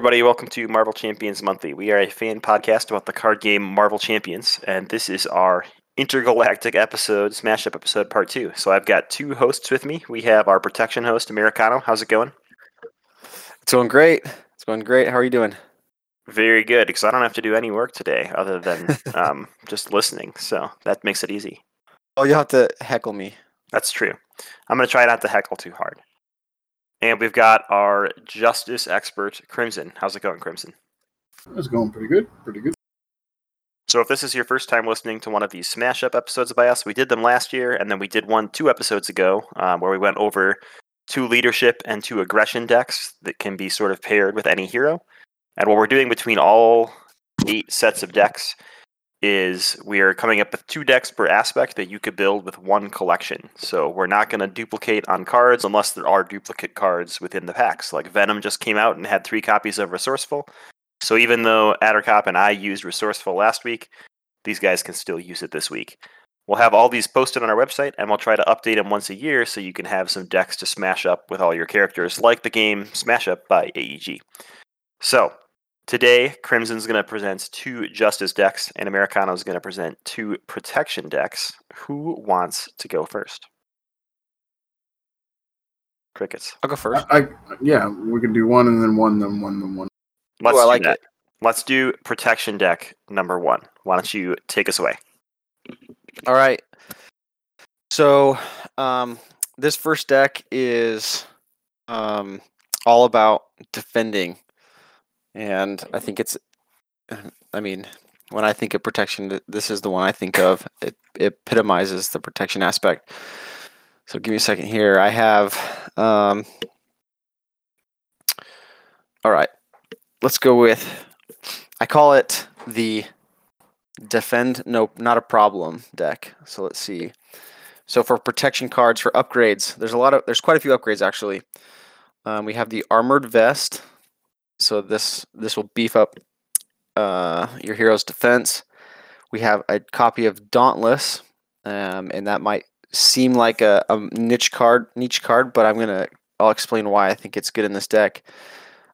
everybody, welcome to Marvel Champions Monthly. We are a fan podcast about the card game Marvel Champions, and this is our intergalactic episode, Smash Up episode part two. So I've got two hosts with me. We have our protection host, Americano. How's it going? It's going great. It's going great. How are you doing? Very good, because I don't have to do any work today other than um, just listening. So that makes it easy. Oh, you'll have to heckle me. That's true. I'm going to try not to heckle too hard. And we've got our justice expert, Crimson. How's it going, Crimson? It's going pretty good. Pretty good. So, if this is your first time listening to one of these Smash Up episodes by us, we did them last year, and then we did one two episodes ago um, where we went over two leadership and two aggression decks that can be sort of paired with any hero. And what we're doing between all eight sets of decks is we are coming up with two decks per aspect that you could build with one collection. So we're not going to duplicate on cards unless there are duplicate cards within the packs. Like Venom just came out and had three copies of Resourceful. So even though Addercop and I used Resourceful last week, these guys can still use it this week. We'll have all these posted on our website and we'll try to update them once a year so you can have some decks to smash up with all your characters, like the game Smash Up by AEG. So, Today, Crimson's going to present two Justice decks, and Americano's going to present two Protection decks. Who wants to go first? Crickets. I'll go first. I, I yeah, we can do one and then one, then one, then one. Let's Ooh, I do like that. it. Let's do Protection deck number one. Why don't you take us away? All right. So, um, this first deck is um, all about defending, and I think it's. I mean, when I think of protection, this is the one I think of. It, it epitomizes the protection aspect. So, give me a second here. I have. Um, all right. Let's go with. I call it the defend no not a problem deck so let's see so for protection cards for upgrades there's a lot of there's quite a few upgrades actually um, we have the armored vest so this this will beef up uh, your hero's defense we have a copy of dauntless um, and that might seem like a, a niche card niche card but i'm gonna i'll explain why i think it's good in this deck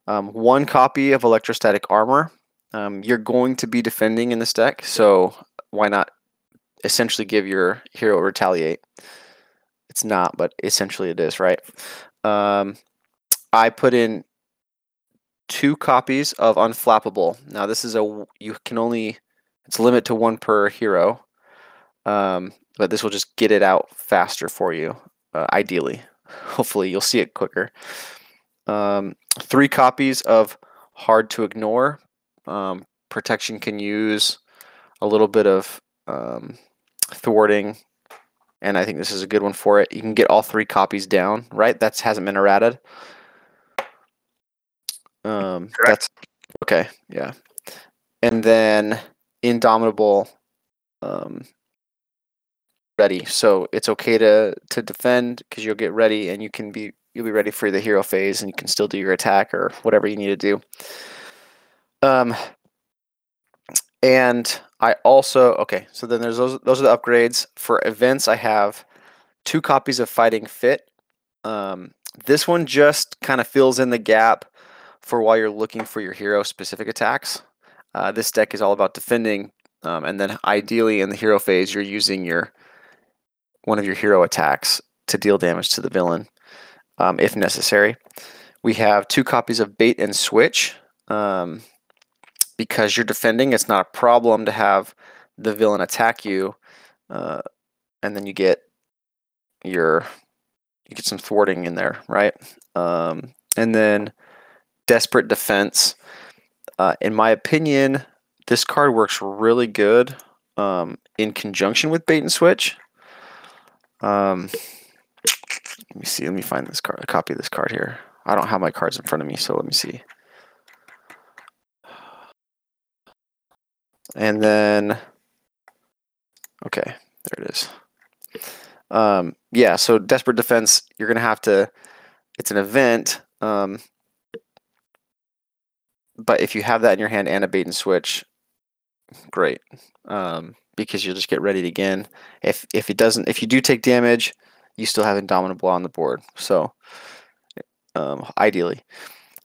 um, one copy of electrostatic armor um, you're going to be defending in this deck, so why not essentially give your hero retaliate? It's not, but essentially it is, right? Um, I put in two copies of Unflappable. Now this is a you can only it's limit to one per hero, um, but this will just get it out faster for you. Uh, ideally, hopefully you'll see it quicker. Um, three copies of Hard to Ignore um, protection can use a little bit of um, thwarting, and I think this is a good one for it. You can get all three copies down, right? That hasn't been errated. Um, Correct. that's okay. Yeah, and then Indomitable, um, ready. So it's okay to to defend because you'll get ready, and you can be you'll be ready for the hero phase, and you can still do your attack or whatever you need to do. Um, and I also okay. So then there's those. Those are the upgrades for events. I have two copies of Fighting Fit. Um, this one just kind of fills in the gap for while you're looking for your hero specific attacks. Uh, this deck is all about defending, um, and then ideally in the hero phase, you're using your one of your hero attacks to deal damage to the villain, um, if necessary. We have two copies of Bait and Switch. Um, because you're defending, it's not a problem to have the villain attack you, uh, and then you get your you get some thwarting in there, right? Um, and then desperate defense. Uh, in my opinion, this card works really good um, in conjunction with bait and switch. Um, let me see. Let me find this card. Copy this card here. I don't have my cards in front of me, so let me see. And then, okay, there it is. Um, yeah, so desperate defense, you're gonna have to. It's an event, um, but if you have that in your hand and a bait and switch, great, um, because you'll just get ready again. If if it doesn't, if you do take damage, you still have Indomitable on the board. So, um, ideally,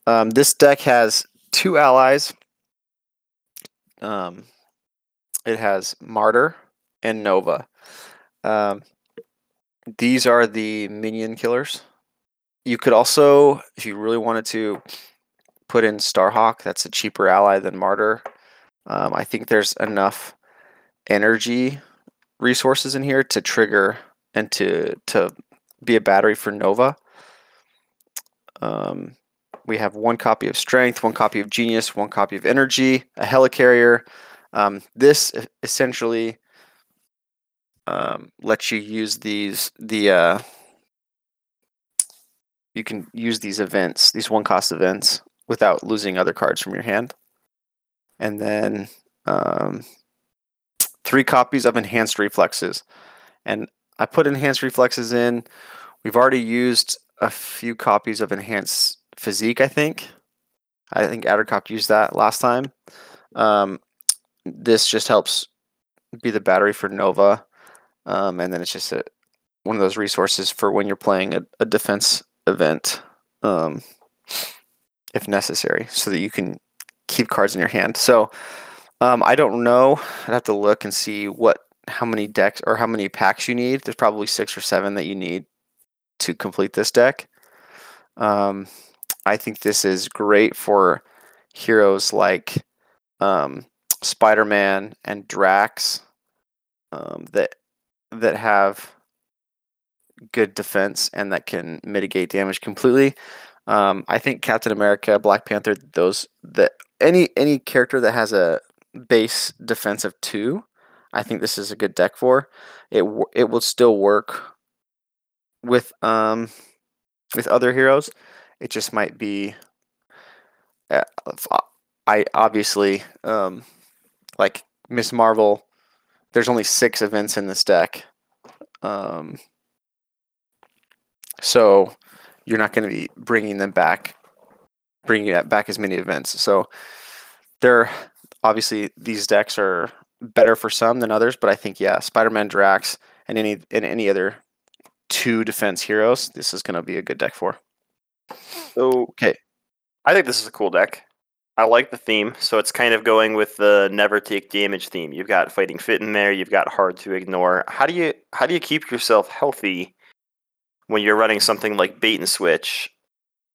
um, this deck has two allies. Um, it has Martyr and Nova. Um, these are the minion killers. You could also, if you really wanted to, put in Starhawk. That's a cheaper ally than Martyr. Um, I think there's enough energy resources in here to trigger and to to be a battery for Nova. Um, we have one copy of Strength, one copy of Genius, one copy of Energy, a Helicarrier. Um, this essentially um, lets you use these the uh, you can use these events, these one cost events, without losing other cards from your hand. And then um, three copies of enhanced reflexes. And I put enhanced reflexes in. We've already used a few copies of enhanced physique, I think. I think Addercop used that last time. Um, this just helps be the battery for Nova. Um, and then it's just a, one of those resources for when you're playing a, a defense event, um, if necessary, so that you can keep cards in your hand. So um, I don't know. I'd have to look and see what how many decks or how many packs you need. There's probably six or seven that you need to complete this deck. Um, I think this is great for heroes like um, Spider-Man and Drax um, that that have good defense and that can mitigate damage completely. Um, I think Captain America, Black Panther, those that any any character that has a base defense of two, I think this is a good deck for. It it will still work with um with other heroes. It just might be. Uh, f- I obviously um like Miss Marvel. There's only six events in this deck, um, so you're not going to be bringing them back, bringing back as many events. So they're obviously these decks are better for some than others, but I think yeah, Spider-Man, Drax, and any and any other two defense heroes, this is going to be a good deck for. So Okay. I think this is a cool deck. I like the theme, so it's kind of going with the never take damage theme. You've got fighting fit in there. You've got hard to ignore. How do you how do you keep yourself healthy when you're running something like bait and switch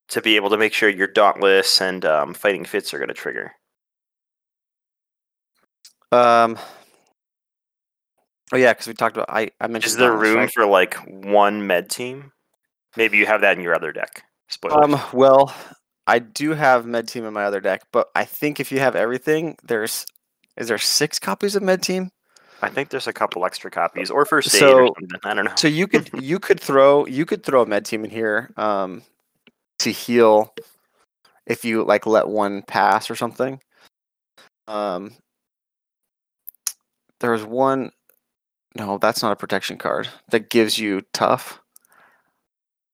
to be able to make sure your dauntless and um, fighting fits are going to trigger? Um. Oh yeah, because we talked about I I mentioned Is there room right? for like one med team? Maybe you have that in your other deck. Spoilers. Um, well, I do have Med Team in my other deck, but I think if you have everything, there's is there six copies of Med Team? I think there's a couple extra copies or first aid or So- something. I don't know. So you could you could throw you could throw a Med Team in here um, to heal if you like let one pass or something. Um, there was one. No, that's not a protection card that gives you tough.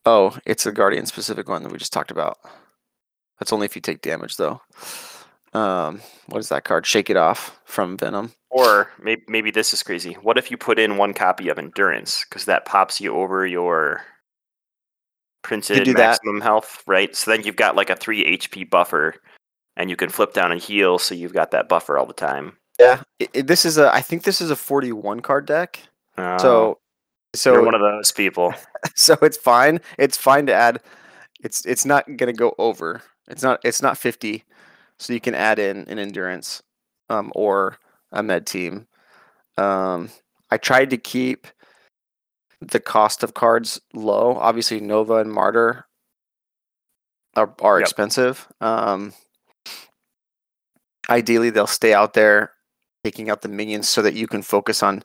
Oh, it's a guardian specific one that we just talked about. That's only if you take damage though. Um, what is that card? Shake it off from Venom. Or maybe maybe this is crazy. What if you put in one copy of endurance because that pops you over your printed that. maximum health, right? So then you've got like a three HP buffer, and you can flip down and heal, so you've got that buffer all the time. Yeah, i i- this is a. I think this is a forty-one card deck. Oh, So, so you're one of those people. so it's fine. It's fine to add. It's it's not gonna go over. It's not it's not fifty, so you can add in an endurance, um, or a med team. Um, I tried to keep the cost of cards low. Obviously, Nova and Martyr are are Yep. expensive. Um, ideally, they'll stay out there, taking out the minions, so that you can focus on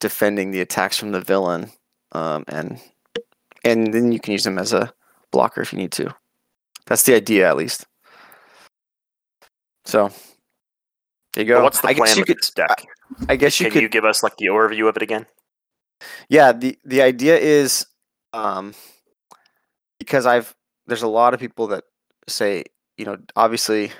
defending the attacks from the villain. Um, and and then you can use them as a blocker if you need to. That's the idea, at least. So there you But go. what's the I plan you with could. this deck? I guess you Can could. you give us like the overview of it again? Yeah, the the idea is um because I've there's a lot of people that say, you know, obviously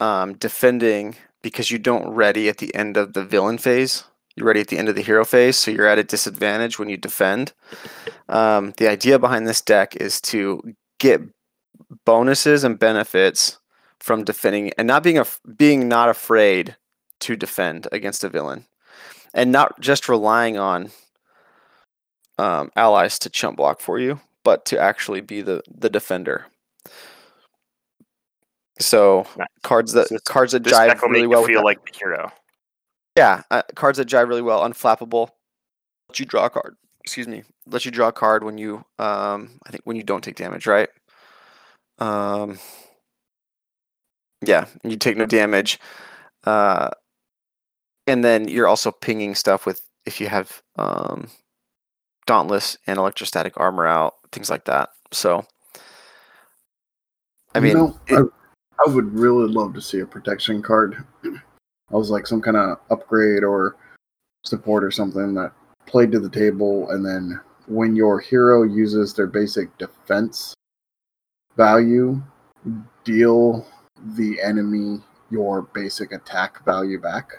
um defending because you don't ready at the end of the villain phase. You're ready at the end of the hero phase, so you're at a disadvantage when you defend. Um the idea behind this deck is to get bonuses and benefits from defending and not being a being not afraid to defend against a villain, and not just relying on um, allies to chump block for you, but to actually be the the defender. So Nice. cards that So cards that jive really well feel like the hero. yeah, uh, cards that jive really well. Unflappable. Let you draw a card. Excuse me. Let you draw a card when you um I think when you don't take damage, right? Um Yeah, you take no damage. Uh and then you're also pinging stuff with if you have um dauntless and electrostatic armor out, things like that. So I You mean know, it- I, I would really love to see a protection card. I was like some kind of upgrade or support or something that played to the table, and then when your hero uses their basic defense value, deal the enemy your basic attack value back.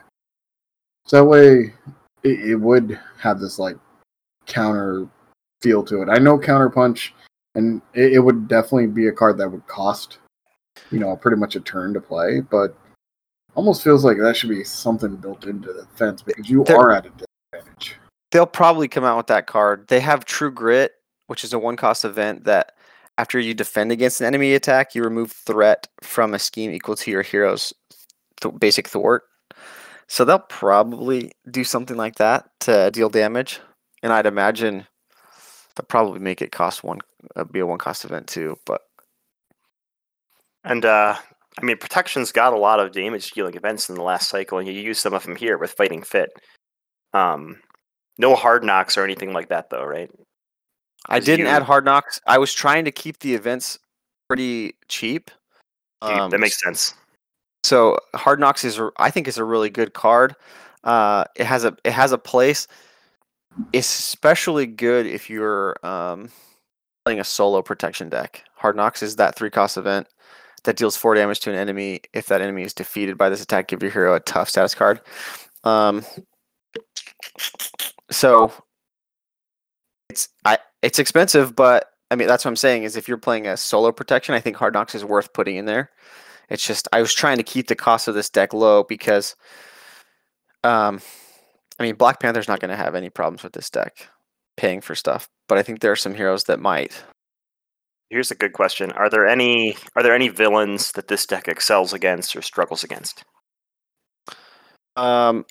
So that way, it, it would have this like counter feel to it. I know counter punch, and it, it would definitely be a card that would cost you know, pretty much a turn to play, but almost feels like that should be something built into the fence because you There- are at a disadvantage. they'll probably come out with that card. They have True Grit, which is a one cost event that after you defend against an enemy attack, you remove threat from a scheme equal to your hero's th- basic thwart. So they'll probably do something like that to deal damage, and I'd imagine they'll probably make it cost one, uh, be a one cost event too. But And uh, I mean, protection's got a lot of damage dealing events in the last cycle, and you use some of them here with fighting fit. Um, no hard knocks or anything like that, though, right? I didn't you- add hard knocks. I was trying to keep the events pretty cheap. Um, that makes sense. So Hard Knocks is I think is a really good card. Uh, it has a it has a place. Especially good if you're um, playing a solo protection deck. Hard Knocks is that three cost event that deals four damage to an enemy. If that enemy is defeated by this attack, give your hero a tough status card. Um, so it's I it's expensive, but I mean that's what I'm saying is if you're playing a solo protection, I think Hard Knocks is worth putting in there. It's just I was trying to keep the cost of this deck low because, um, I mean Black Panther's not going to have any problems with this deck paying for stuff, but I think there are some heroes that might. Here's a good question: Are there any are there any villains that this deck excels against or struggles against? Um,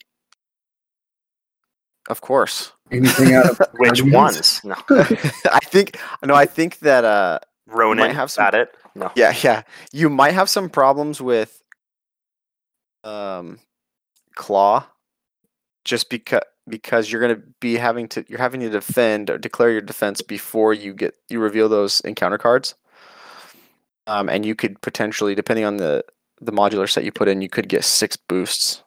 of course, Anything out of Which ones? No, I think no, I think that uh, Ronin. have some- it. No. yeah, yeah, you might have some problems with um, Klaw, just because because you're going to be having to you're having to defend or declare your defense before you get you reveal those encounter cards. Um, and you could potentially, depending on the the modular set you put in, you could get six boosts,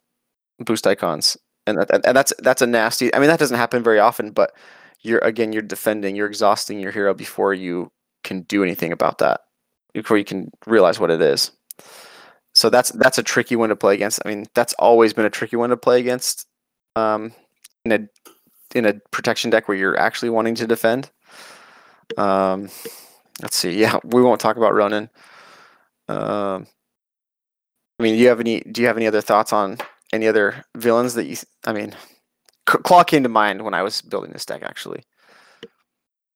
boost icons, and and that's that's a nasty. I mean, that doesn't happen very often, but you're again you're defending, you're exhausting your hero before you can do anything about that, before you can realize what it is. So that's that's a tricky one to play against. I mean, that's always been a tricky one to play against. Um, in a in a protection deck where you're actually wanting to defend. Um, let's see. Yeah, we won't talk about Ronin. Um, I mean, do you have any? Do you have any other thoughts on any other villains that you? I mean, Klaw came to mind when I was building this deck. Actually,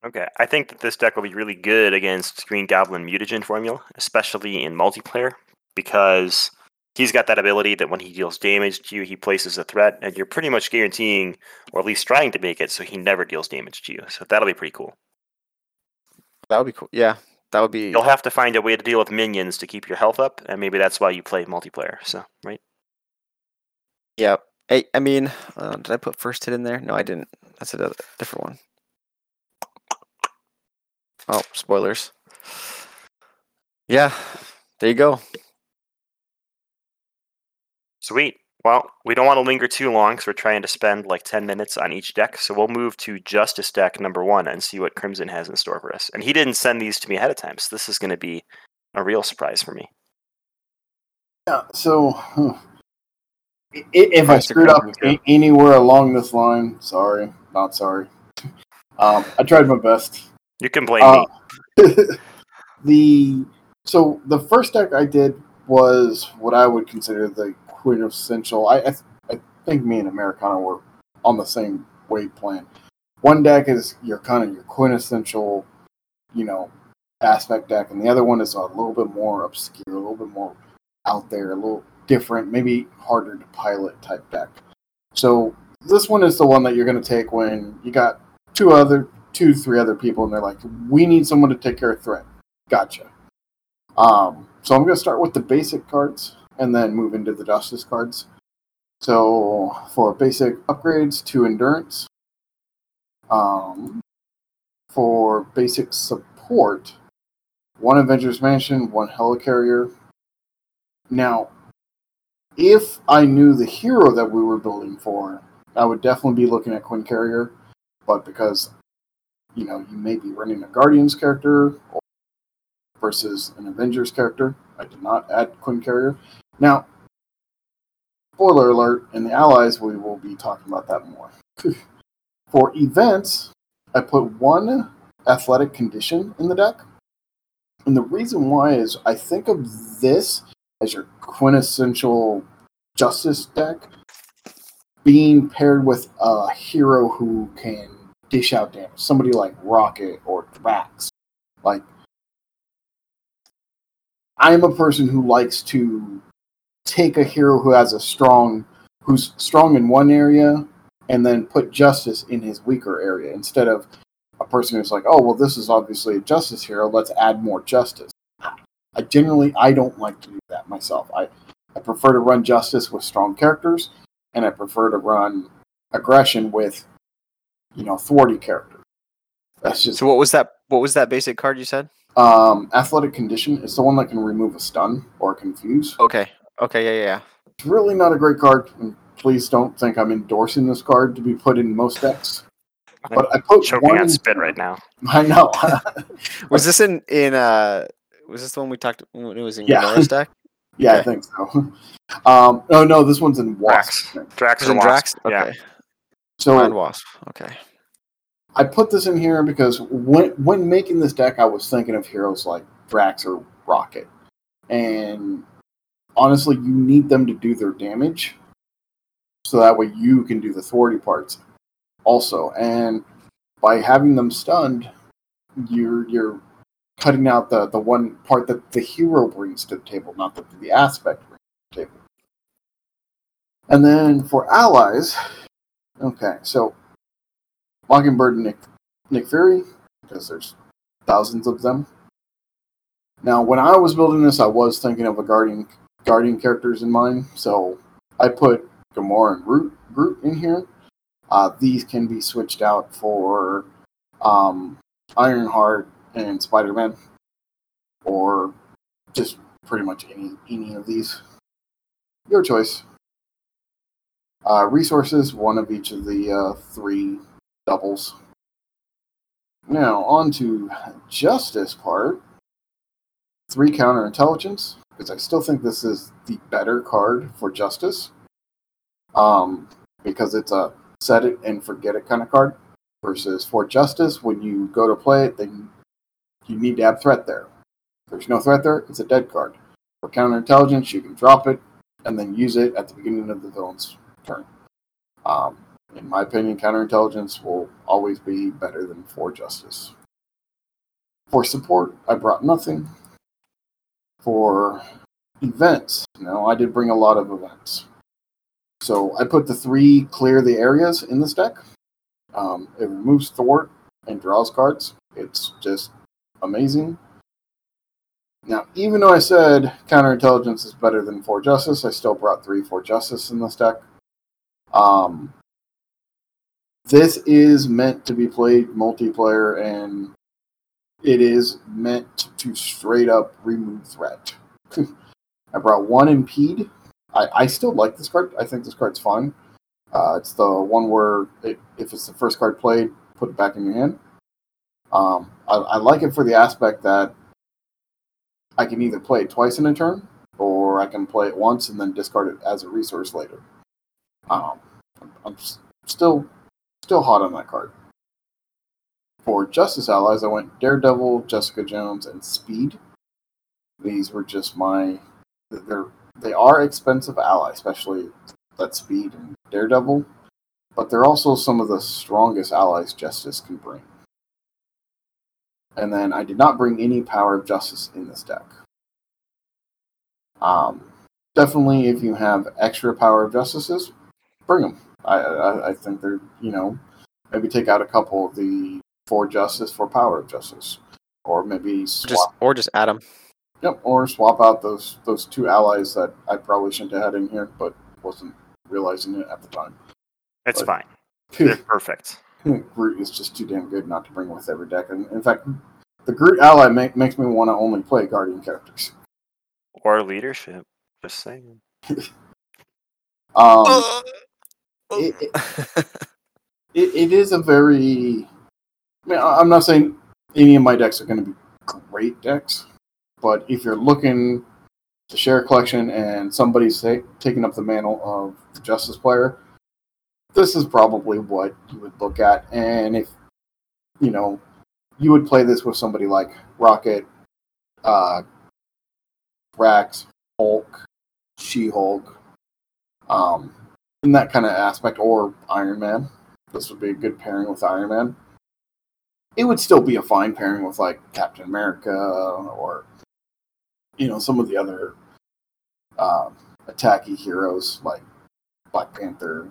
Okay, I think that this deck will be really good against Green Goblin Mutagen formula, especially in multiplayer, because he's got that ability that when he deals damage to you, he places a threat, and you're pretty much guaranteeing, or at least trying to make it, so he never deals damage to you. So that'll be pretty cool. that would be cool. Yeah, that would be. You'll have to find a way to deal with minions to keep your health up, and maybe that's why you play multiplayer. So, right? Yeah. I, I mean, uh, did I put first hit in there? No, I didn't. That's a different one. Oh, spoilers. Yeah, there you go. Sweet. Well, we don't want to linger too long because we're trying to spend like 10 minutes on each deck. So we'll move to Justice deck number one and see what Crimson has in store for us. And he didn't send these to me ahead of time. So this is going to be a real surprise for me. Yeah, so huh. I- i- if I screwed up anywhere along this line, sorry, not sorry. Um, I tried my best. You can blame Uh, me. the So the first deck I did was what I would consider the quintessential. I I, I think me and Americana were on the same wave plan. One deck is your kind of your quintessential, you know, aspect deck, and the other one is a little bit more obscure, a little bit more out there, a little different, maybe harder to pilot type deck. So this one is the one that you're going to take when you got two other, two, three other people, and they're like, "We need someone to take care of threat." Gotcha. Um, so I'm going to start with the basic cards and then move into the justice cards. So for basic upgrades to endurance, um, for basic support, one Avengers Mansion, one Helicarrier. Now, if I knew the hero that we were building for, I would definitely be looking at Quincarrier. But because, you know, you may be running a Guardians character versus an Avengers character, I did not add Quincarrier. Now, spoiler alert, in the Allies, we will be talking about that more. for events, I put one athletic condition in the deck. And the reason why is I think of this as your quintessential justice deck being paired with a hero who can dish out damage. Somebody like Rocket or Drax. Like, I'm a person who likes to take a hero who has a strong, who's strong in one area, and then put justice in his weaker area instead of a person who's like, oh, well, this is obviously a justice hero. Let's add more justice. I generally I don't like to do that myself. I, I prefer to run justice with strong characters, and I prefer to run aggression with, you know, thwarty characters. That's just So what was that? What was that basic card you said? um, athletic condition is the one that can remove a stun or confuse. Okay. Okay. Yeah. Yeah. It's really not a great card. And please don't think I'm endorsing this card to be put in most decks. But I put Choking one on in- spit right now. I know. Was this in in uh? Was this the one we talked when it was in Yeah. Gamora's deck? Yeah, I think so. Um, oh no, this one's in Wasp. Drax. Drax Was or it in Wasp. Drax? Yeah. Okay. So Mind Wasp. Okay. I put this in here because when when making this deck, I was thinking of heroes like Drax or Rocket, and honestly, you need them to do their damage, so that way you can do the thwarty parts also. And by having them stunned, you're you're cutting out the the one part that the hero brings to the table, not that the aspect brings to the table. And then for allies, okay, so Mockingbird and Nick Nick Fury, because there's thousands of them. Now, when I was building this, I was thinking of a guardian guardian characters in mind, so I put Gamora and Groot, Groot in here. Uh, these can be switched out for um, Ironheart and Spider Man, or just pretty much any any of these. Your choice. Uh, resources, one of each of the uh, three doubles. Now, on to justice part. Three counterintelligence, because I still think this is the better card for justice. Um, because it's a set it and forget it kind of card. Versus for justice, when you go to play it, then you need to have threat there. If there's no threat there, it's a dead card. For counterintelligence, you can drop it and then use it at the beginning of the villain's turn. Um, in my opinion, counterintelligence will always be better than for justice. For support, I brought nothing. For events, no, I did bring a lot of events. So I put the three clear the areas in this deck. Um, it removes thwart and draws cards. It's just amazing. Now, even though I said counterintelligence is better than for justice, I still brought three for justice in this deck. Um, this is meant to be played multiplayer, and it is meant to straight up remove threat. I brought one impede. I, I still like this card. I think this card's fine. Uh, it's the one where it, if it's the first card played, put it back in your hand. Um, I, I like it for the aspect that I can either play it twice in a turn, or I can play it once and then discard it as a resource later. Um, I'm still still hot on that card. For Justice Allies, I went Daredevil, Jessica Jones, and Speed. These were just my they're they are expensive allies, especially that speed and Daredevil, but they're also some of the strongest allies Justice can bring. And then I did not bring any Power of Justice in this deck. Um, definitely, if you have extra Power of Justices, bring them. I, I, I think they're, you know, maybe take out a couple of the for Justice for Power of Justice. Or maybe swap, Just or just add them. yep, or swap out those those two allies that I probably shouldn't have had in here, but wasn't realizing it at the time. It's But- fine. They're perfect. Groot is just too damn good not to bring with every deck. And in fact, the Groot ally make, makes me want to only play Guardian characters. Or leadership. Just saying. Um, it, it, it, it is a very. I mean, I- I'm not saying any of my decks are going to be great decks, but if you're looking to share a collection and somebody's ta- taking up the mantle of the Justice player, this is probably what you would look at. And if you know, you would play this with somebody like Rocket, uh, Rax, Hulk, She Hulk, um, in that kind of aspect, or Iron Man. This would be a good pairing with Iron Man. It would still be a fine pairing with like Captain America or you know some of the other um, attacky heroes like Black Panther.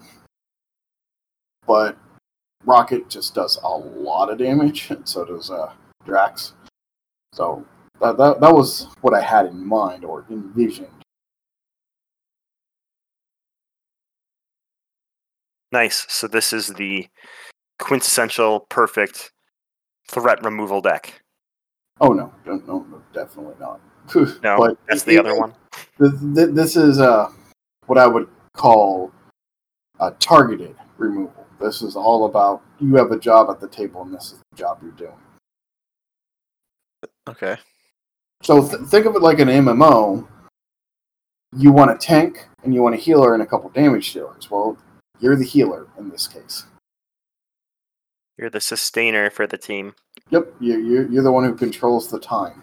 But Rocket just does a lot of damage, and so does uh, Drax. So that, that that was what I had in mind or envisioned. Nice. So this is the quintessential perfect threat removal deck. Oh no, no, no, no definitely not. No, But that's it- the other one. Th- th- This is uh, what I would call a targeted removal. This is all about you have a job at the table, and this is the job you're doing. okay. So th- think of it like an MMO. You want a tank and you want a healer and a couple damage dealers. Well, you're the healer in this case. You're the sustainer for the team. Yep, you, you, you're the one who controls the time.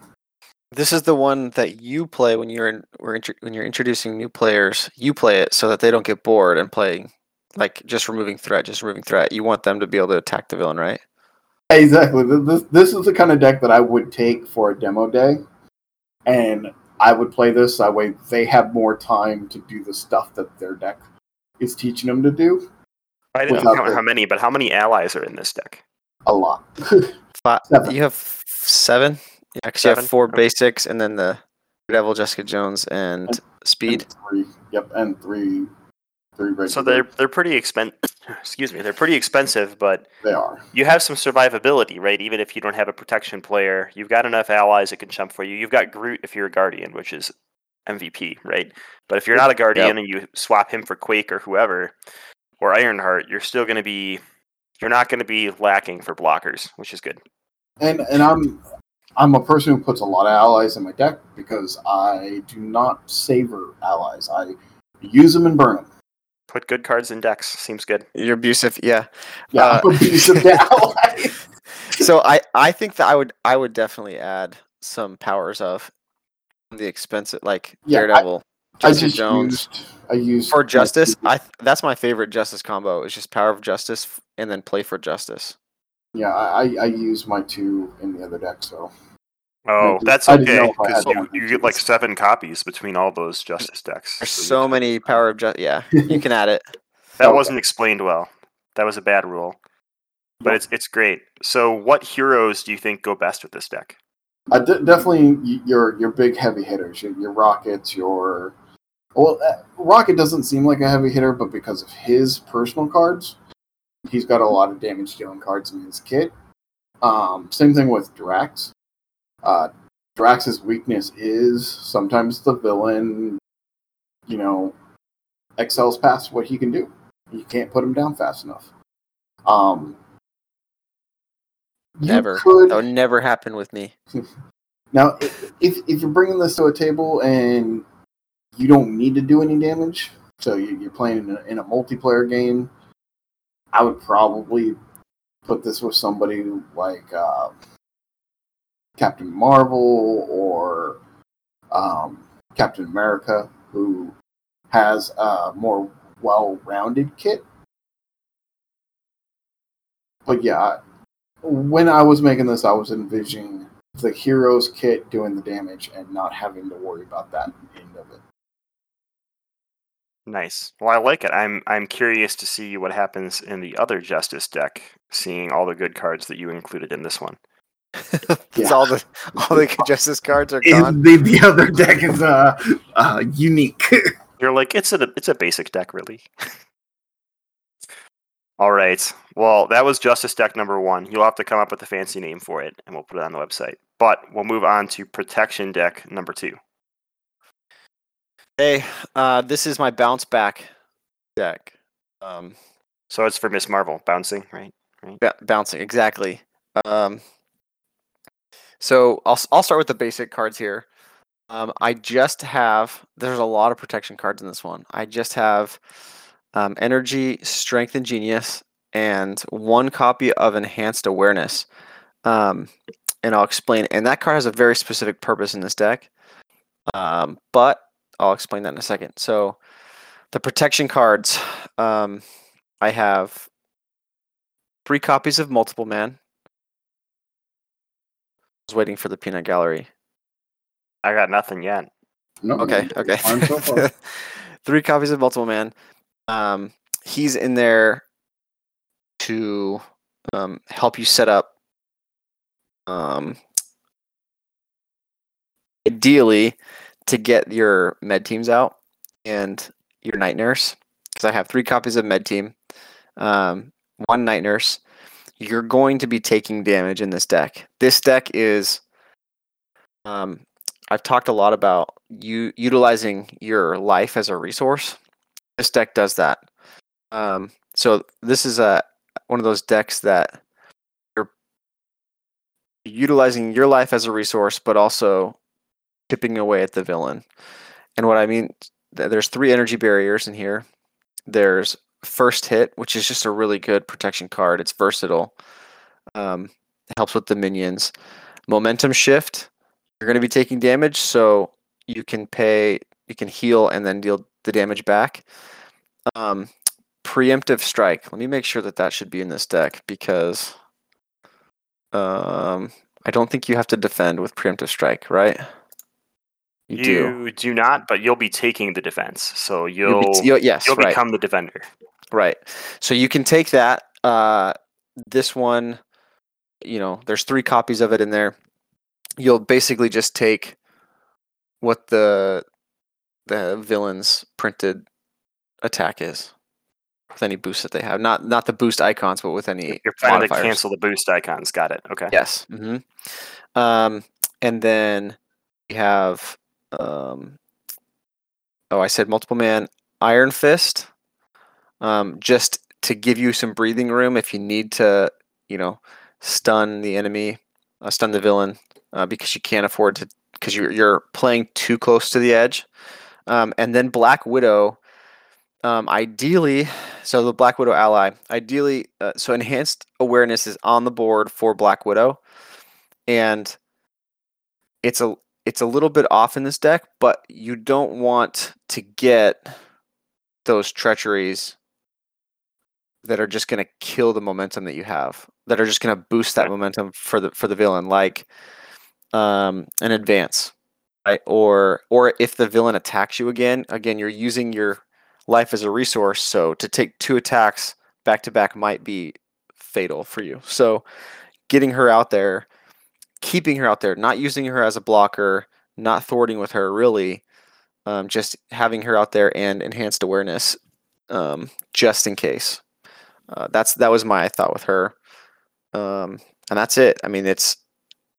This is the one that you play when you're in, when you're introducing new players. You play it so that they don't get bored and playing like just removing threat, just removing threat. You want them to be able to attack the villain, right? Exactly. This, this is the kind of deck that I would take for a demo day, and I would play this. That way, they have more time to do the stuff that their deck is teaching them to do. I didn't count the- how many, but how many allies are in this deck? A lot. Five, Seven. You have seven. Yeah, because you have four Okay. basics, and then the Devil, Jessica Jones, and Speed. And three. Yep, and three. So they're they're pretty expen. Excuse me, they're pretty expensive, but they are. you have some survivability, right? Even if you don't have a protection player, you've got enough allies that can jump for you. You've got Groot if you're a guardian, which is MVP, right? But if you're not a guardian and you swap him for Quake or whoever, or Ironheart, you're still going to be you're not going to be lacking for blockers, which is good. And and I'm I'm a person who puts a lot of allies in my deck because I do not savor allies. I use them and burn them. Put good cards in decks. Seems good. You're abusive, yeah. Yeah, Uh, I'm abusive to allies. So I I think that I would I would definitely add some powers of the expensive like Yeah, Daredevil, I Jessica just Jones. used I used For justice, I that's my favorite justice combo. Is just power of justice and then play for justice. Yeah, I, I I used my two in the other deck, so Oh, didn't- that's I didn't know okay because you, you get like seven copies between all those Justice decks. There's So you so can- many power of justice. Yeah, you can add it. That Okay. wasn't explained well. That was a bad rule. But No. it's it's great. So, what heroes do you think go best with this deck? I definitely your your big heavy hitters, your, your rockets, your well, uh, Rocket doesn't seem like a heavy hitter, but because of his personal cards, he's got a lot of damage dealing cards in his kit. Um, same thing with Drax. Uh, Drax's weakness is sometimes the villain, you know, excels past what he can do. You can't put him down fast enough. Um, Never. could- That would never happen with me. now, if if you're bringing this to a table and you don't need to do any damage, so you- you're playing in a, in a multiplayer game, I would probably put this with somebody like uh, Captain Marvel or um, Captain America, who has a more well-rounded kit. But yeah, when I was making this, I was envisioning the hero's kit doing the damage and not having to worry about that end of it. Nice. Well, I like it. I'm I'm curious to see what happens in the other Justice deck, seeing all the good cards that you included in this one. It's Yeah. all the all the justice cards are gone. the, the other deck is uh, uh, unique. You're like, it's a it's a basic deck, really. All right. Well, that was Justice deck number one. You'll have to come up with a fancy name for it, and we'll put it on the website. But we'll move on to Protection deck number two. Hey, uh, this is my bounce back deck. Um, So it's for Miss Marvel bouncing, right? ba- bouncing exactly. Um, so I'll I'll start with the basic cards here. Um, I just have there's a lot of protection cards in this one. I just have um, energy, strength, and genius, and one copy of enhanced awareness. Um, and I'll explain. And that card has a very specific purpose in this deck. Um, but I'll explain that in a second. So the protection cards, um, I have three copies of Multiple Man. I was waiting for the peanut gallery. I got nothing yet. no, Okay, no, okay. so three copies of Multiple Man. Um, he's in there to um, help you set up. Um, ideally, to get your med teams out and your night nurse, because I have three copies of med team, um, one night nurse. You're going to be taking damage in this deck. This deck is. Um, I've talked a lot about you utilizing your life as a resource. This deck does that. Um, so this is a one of those decks that you're utilizing your life as a resource, but also chipping away at the villain. And what I mean, there's three energy barriers in here. There's first hit, which is just a really good protection card. It's versatile. Um, helps with the minions. Momentum shift. You're going to be taking damage, so you can pay, you can heal, and then deal the damage back. Um, preemptive strike. Let me make sure that that should be in this deck because um, I don't think you have to defend with preemptive strike, right? You, do. You do not, but you'll be taking the defense. So You'll you'll be- you'll- yes, you'll right. become the defender. Right. So you can take that. Uh, this one, you know, there's three copies of it in there. You'll basically just take what the the villain's printed attack is with any boost that they have. Not not the boost icons, but with any You're planning to cancel the boost icons. Got it. Okay. Yes. hmm Um, and then we have, um, oh, I said multiple man Iron Fist, um, just to give you some breathing room if you need to, you know, stun the enemy, uh, stun the villain, uh, because you can't afford to, because you're you're playing too close to the edge. Um, and then Black Widow. Um, ideally, so the Black Widow ally, ideally, uh, so enhanced awareness is on the board for Black Widow, and it's a it's a little bit off in this deck, but you don't want to get those treacheries that are just going to kill the momentum that you have, that are just going to boost that momentum for the for the villain, like um, an advance, right? Or or if the villain attacks you again, again you're using your life as a resource, so to take two attacks back to back might be fatal for you. So getting her out there, keeping her out there, not using her as a blocker, not thwarting with her really, um, just having her out there and enhanced awareness, um, just in case. Uh, that's that was my thought with her, um, and that's it. I mean, it's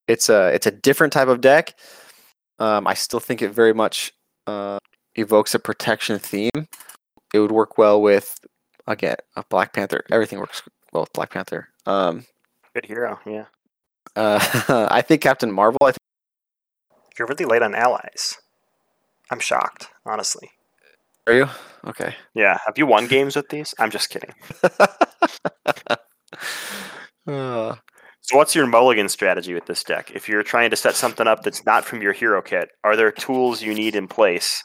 it's a it's a different type of deck. Um, I still think it very much uh, evokes a protection theme. It would work well with again a Black Panther. Everything works well with Black Panther. Um, Good hero. Yeah. Uh, I think Captain Marvel. I think You're really late on allies. I'm shocked, honestly. are you okay? Yeah. Have you won games with these? I'm just kidding. Uh, So, what's your mulligan strategy with this deck? If you're trying to set something up that's not from your hero kit, are there tools you need in place,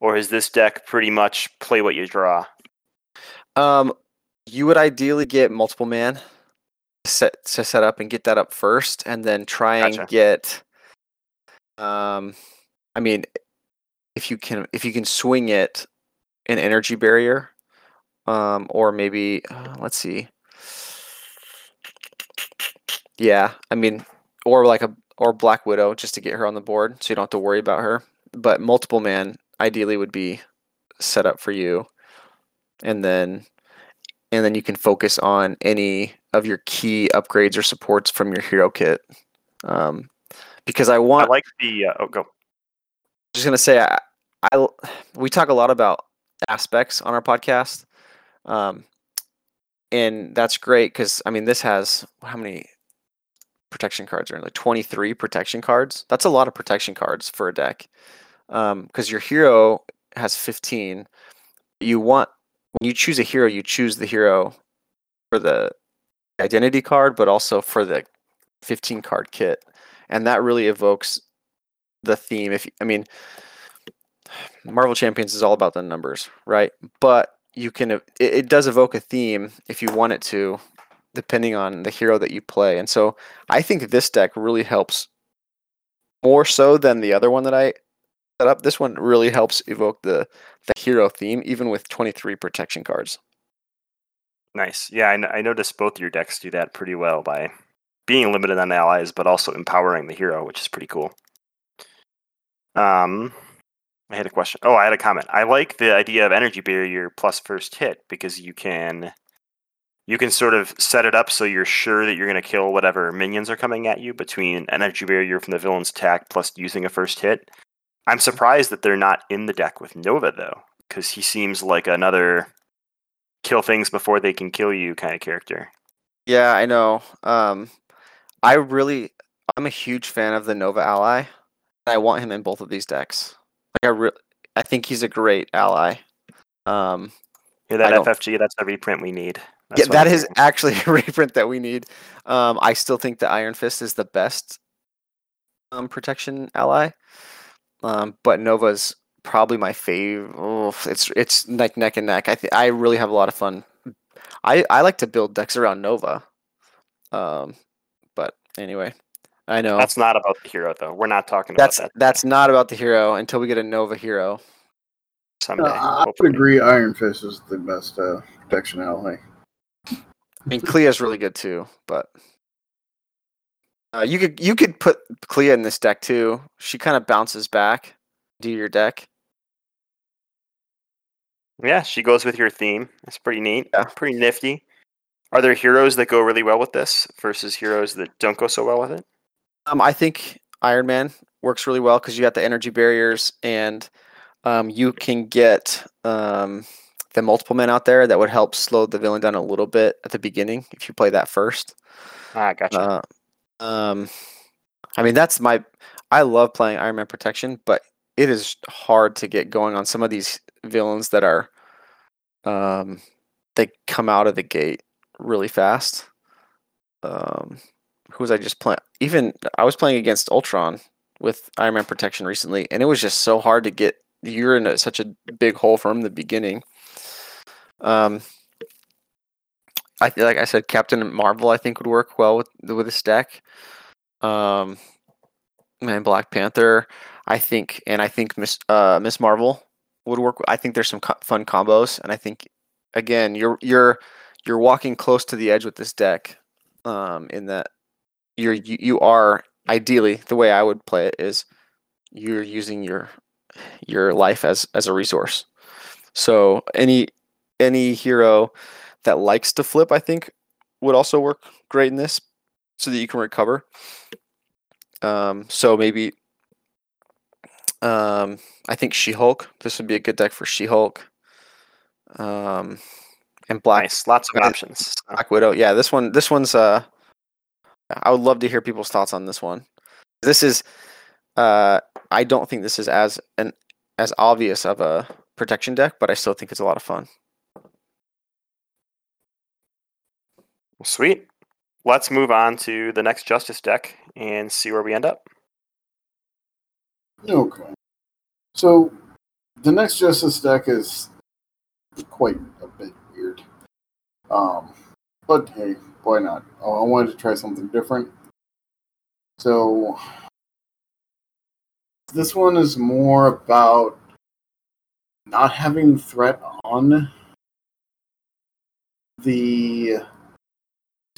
or is this deck pretty much play what you draw? Um, you would ideally get multiple man set to set up and get that up first, and then try and get. Um, I mean, if you can, if you can swing it, an energy barrier, um, or maybe uh, let's see. Yeah, I mean, or like a or Black Widow just to get her on the board, so you don't have to worry about her. But multiple man ideally would be set up for you, and then and then you can focus on any of your key upgrades or supports from your hero kit. Um, because I want, I like the. Uh, oh, go. just gonna say, I, I we talk a lot about aspects on our podcast, um, and that's great because I mean this has how many protection cards are in like twenty three protection cards. That's a lot of protection cards for a deck, because your hero has fifteen. You want when you choose a hero, you choose the hero for the identity card, but also for the fifteen card kit, and that really evokes the theme. If I mean, Marvel Champions is all about the numbers, right? But you can it, it does evoke a theme if you want it to, depending on the hero that you play. And so I think this deck really helps more so than the other one that I set up. This one really helps evoke the the hero theme, even with 23 protection cards. Nice. Yeah, I, n- I noticed both your decks do that pretty well by being limited on allies, but also empowering the hero, which is pretty cool. Um, I had a question. Oh, I had a comment. I like the idea of energy barrier plus first hit because you can you can sort of set it up so you're sure that you're going to kill whatever minions are coming at you between energy barrier from the villain's attack plus using a first hit. I'm surprised that they're not in the deck with Nova though, because he seems like another kill things before they can kill you kind of character. Yeah, I know. Um, I really, I'm a huge fan of the Nova ally. and I want him in both of these decks. Like I really, I think he's a great ally. Um, Hear that FFG? That's a reprint we need. yeah, That's what that I'm is actually a reprint that we need. Um, I still think the Iron Fist is the best um, protection ally, um, but Nova's probably my favorite. Oh, it's it's like neck and neck. I th- I really have a lot of fun. I I like to build decks around Nova. Um, but anyway, I know That's not about the hero though. We're not talking about that's that that's not about the hero until we get a Nova hero. someday. Uh, I would agree. Iron Fist is the best uh, protection ally. I mean, Clea's really good too, but uh, you could you could put Clea in this deck too. She kind of bounces back Do your deck. Yeah, she goes with your theme. It's pretty neat. Yeah. Pretty nifty. Are there heroes that go really well with this versus heroes that don't go so well with it? Um, I think Iron Man works really well because you got the energy barriers and um, you can get um, the multiple men out there that would help slow the villain down a little bit at the beginning if you play that first. Ah, gotcha. Uh, um, I mean, that's my. I love playing Iron Man Protection, but it is hard to get going on some of these villains that are. Um, they come out of the gate really fast. Um, who was I just playing? Even I was playing against Ultron with Iron Man Protection recently, and it was just so hard to get. You're in a, such a big hole from the beginning. Um, I like I said Captain Marvel. I think would work well with with this deck. Um, and Black Panther. I think, and I think Miss uh, Miss Marvel would work. I think there's some co- fun combos, and I think again you're you're you're walking close to the edge with this deck. Um, in that you're you, you are ideally the way I would play it is you're using your your life as as a resource. So any any hero that likes to flip, I think, would also work great in this, so that you can recover. Um, so maybe, um, I think She Hulk. This would be a good deck for She Hulk. Um, and Black nice. Lots of uh, options. Black Widow. Yeah, this one. This one's. Uh, I would love to hear people's thoughts on this one. This is. Uh, I don't think this is as an as obvious of a protection deck, but I still think it's a lot of fun. Sweet. let's move on to the next Justice deck and see where we end up. Okay. So the next Justice deck is quite a bit weird. Um, but hey, why not? Oh, I wanted to try something different. So this one is more about not having threat on the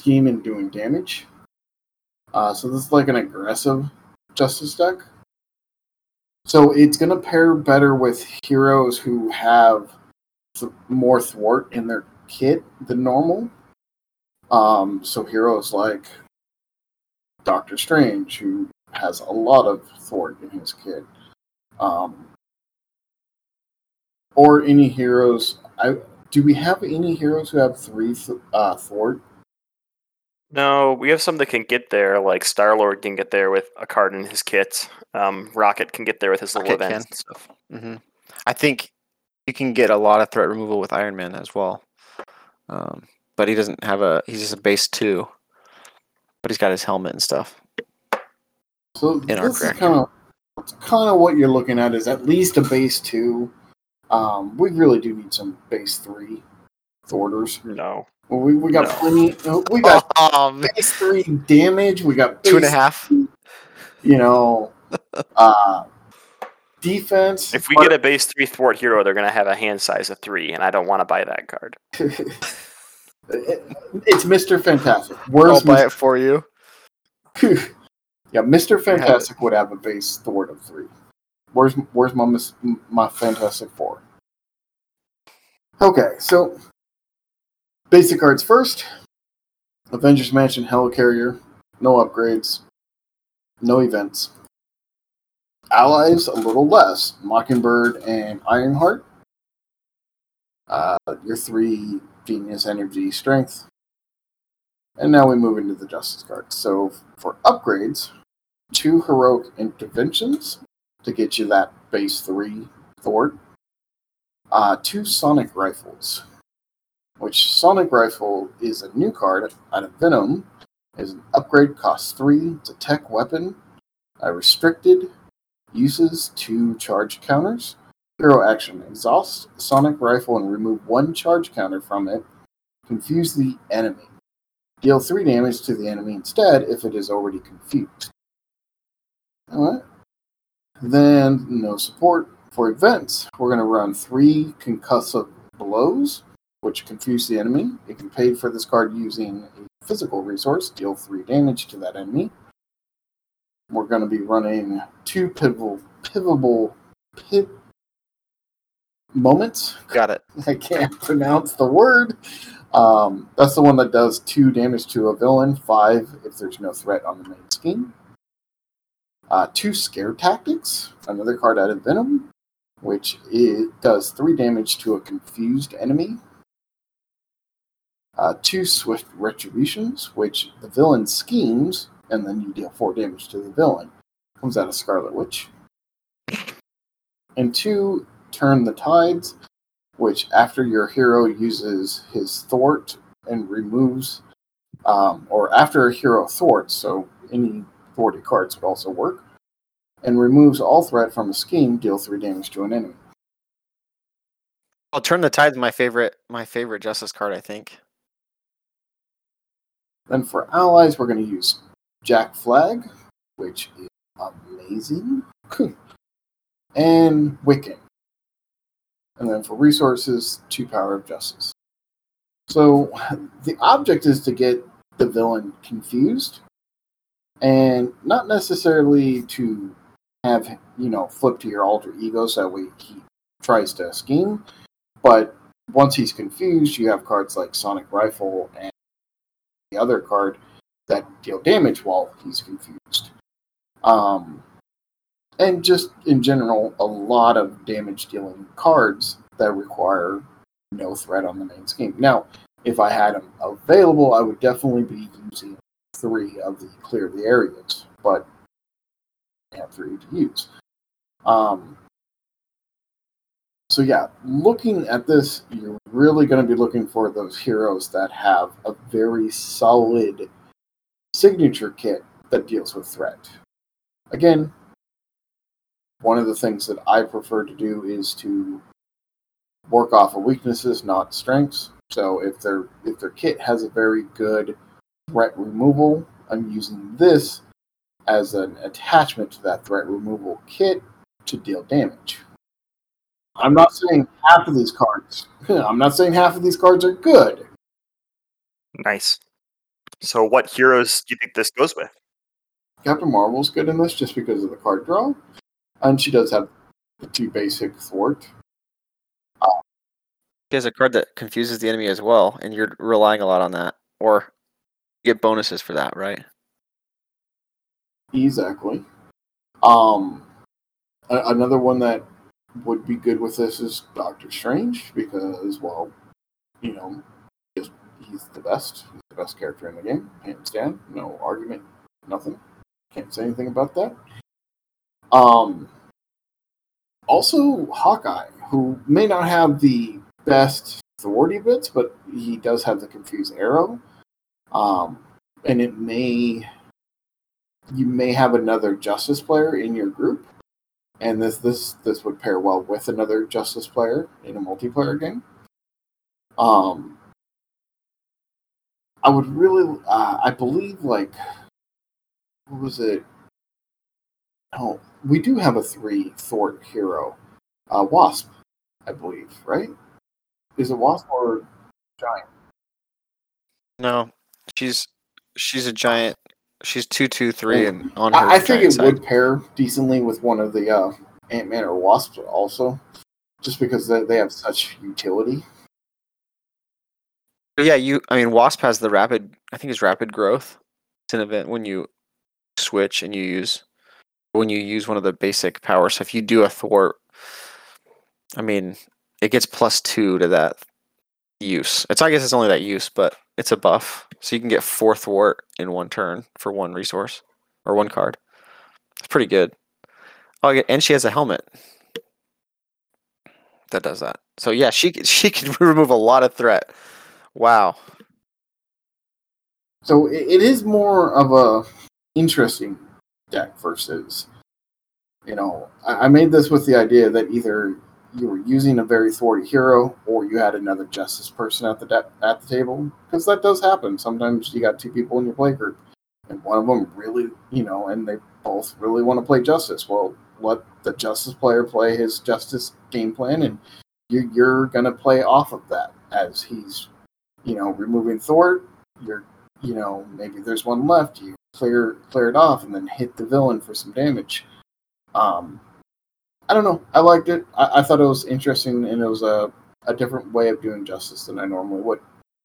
scheme and doing damage. Uh, so this is like an aggressive justice deck. So it's going to pair better with heroes who have th- more thwart in their kit than normal. Um, so heroes like Doctor Strange, who has a lot of thwart in his kit, um, or any heroes. I do we have any heroes who have three th- uh, thwart? No, we have some that can get there, like Star Lord can get there with a card in his kit. Um, Rocket can get there with his little Rocket events can. and stuff. hmm I think you can get a lot of threat removal with Iron Man as well. Um, but he doesn't have a. He's just a base two. But he's got his helmet and stuff. So In our this is kind of kind of what you're looking at is at least a base two. Um, we really do need some base three thwarters. No. Well, we, we got No. plenty. We got Um, base three damage. We got two and a half. and a base, half. You know, uh, defense. If we but- get a base three thwart hero, they're gonna have a hand size of three, and I don't want to buy that card. it's Mister Fantastic. I'll Where's buy it for you. Yeah, Mister have. Fantastic would have a base thwart of three. Where's Where's my my Fantastic Four? Okay, so basic cards first. Avengers Mansion Helicarrier, no upgrades, no events. Allies a little less. Mockingbird and Ironheart. Uh, your three genius energy strength. And now we move into the justice cards. So for upgrades, two heroic interventions to get you that base three thwart. Uh, two sonic rifles, which sonic rifle is a new card out of Venom. Is an upgrade, costs three. It's a tech weapon. Uh, restricted, uses two charge counters. Hero action: exhaust sonic rifle and remove one charge counter from it. Confuse the enemy. Deal three damage to the enemy instead if it is already confused. Alright. Then, no support. For events, we're going to run three concussive blows, which confuse the enemy. You can pay for this card using a physical resource, deal three damage to that enemy. We're going to be running two pivotal, pivotal, pit moments. Got it. I can't pronounce the word. Um, that's the one that does two damage to a villain, five if there's no threat on the main scheme. Uh, two scare tactics, another card out of Venom, which it does three damage to a confused enemy. Uh, two swift retributions, which the villain schemes, and then you deal four damage to the villain. Comes out of Scarlet Witch. And two turn the tides, which after your hero uses his thwart and removes, um, or after a hero thwarts, so any thwarted cards would also work, and removes all threat from a scheme, deal three damage to an enemy. I'll turn the tide's my favorite. My favorite justice card. I think. Then for allies, we're going to use Jack Flag, which is amazing, and Wiccan. And then for resources, two Power of Justice. So the object is to get the villain confused, and not necessarily to have you know flip to your alter ego so that way he tries to scheme. But once he's confused, you have cards like Sonic Rifle and the other card that deal damage while he's confused. Um, and just in general, a lot of damage dealing cards that require no threat on the main scheme. Now, if I had them available, I would definitely be using three of the clear the areas, but I have three to use. Um, so yeah, looking at this, you're really going to be looking for those heroes that have a very solid signature kit that deals with threat. Again, one of the things that I prefer to do is to work off of weaknesses, not strengths. So if their if their kit has a very good threat removal, I'm using this as an attachment to that threat removal kit to deal damage. I'm not saying half of these cards. I'm not saying half of these cards are good. Nice. So, what heroes do you think this goes with? Captain Marvel's good in this just because of the card draw, and she does have the two basic thwart. She has a card that confuses the enemy as well, and you're relying a lot on that. Or you get bonuses for that, right? Exactly. Um, a- another one that would be good with this is Doctor Strange because, well, you know, he's the best. He's the best character in the game, hands down. No argument, nothing. Can't say anything about that. Um, also Hawkeye, who may not have the best authority bits, but he does have the confused arrow. Um, and it may you may have another justice player in your group and this this this would pair well with another justice player in a multiplayer game. Um i would really uh, i believe like what was it? Oh we do have a three thwart hero uh wasp i believe right? Is it wasp or giant? No, she's she's a giant. She's two two three, and on her. I, I think it side. would pair decently with one of the uh, Ant Man or Wasp also, just because they, they have such utility. Yeah, you. I mean, Wasp has the rapid. I think it's rapid growth. It's an event when you switch and you use when you use one of the basic powers. So if you do a thwart, I mean, it gets plus two to that use. It's I guess it's only that use, but it's a buff, so you can get four thwart in one turn for one resource or one card. It's pretty good. Oh, and she has a helmet that does that. So yeah, she she can remove a lot of threat. Wow. So it, is more of a interesting deck versus, you know, I made this with the idea that either you were using a very thwarty hero or you had another justice person at the de- at the table because that does happen. Sometimes you got two people in your play group and one of them really, you know, and they both really want to play justice. Well, let the justice player play his justice game plan and you, you're going to play off of that as he's, you know, removing thwart. You're you know, maybe there's one left, you clear clear it off and then hit the villain for some damage. Um, I don't know. I liked it. I, I thought it was interesting and it was a, a different way of doing justice than I normally would.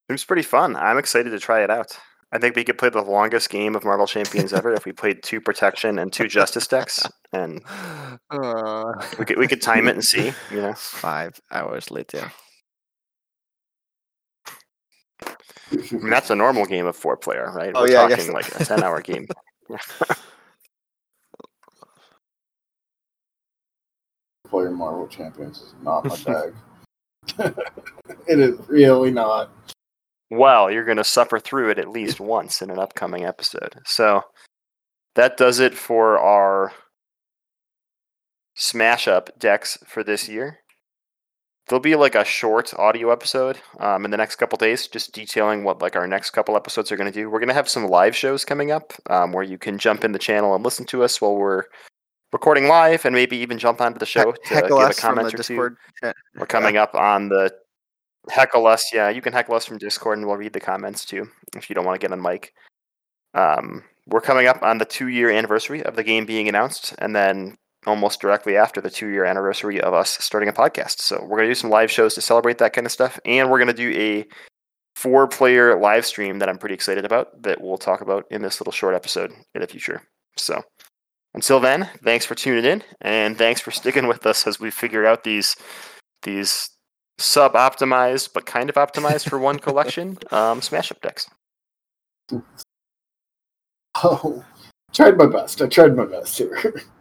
It was pretty fun. I'm excited to try it out. I think we could play the longest game of Marvel Champions ever if we played two protection and two justice decks, and Uh, we could we could time it and see. You know, Five hours later. I mean, that's a normal game of four player, right? Oh, We're yeah, talking like a ten hour game. Player Marvel Champions is not my bag. it is really not. Well, you're going to suffer through it at least once in an upcoming episode. So that does it for our smash up decks for this year. There'll be like a short audio episode um, in the next couple days, just detailing what like our next couple episodes are going to do. We're going to have some live shows coming up um, where you can jump in the channel and listen to us while we're recording live, and maybe even jump onto the show to give a comment or two. Discord chat. We're coming up on the heckle us. Yeah, you can heckle us from Discord, and we'll read the comments too if you don't want to get on mic. Um, we're coming up on the two-year anniversary of the game being announced, and then almost directly after the two-year anniversary of us starting a podcast. So we're gonna do some live shows to celebrate that kind of stuff, and we're gonna do a four-player live stream that I'm pretty excited about that we'll talk about in this little short episode in the future. So. Until then, thanks for tuning in, and thanks for sticking with us as we figured out these these sub-optimized but kind of optimized for one collection um, smash up decks. Oh, tried my best. I tried my best here.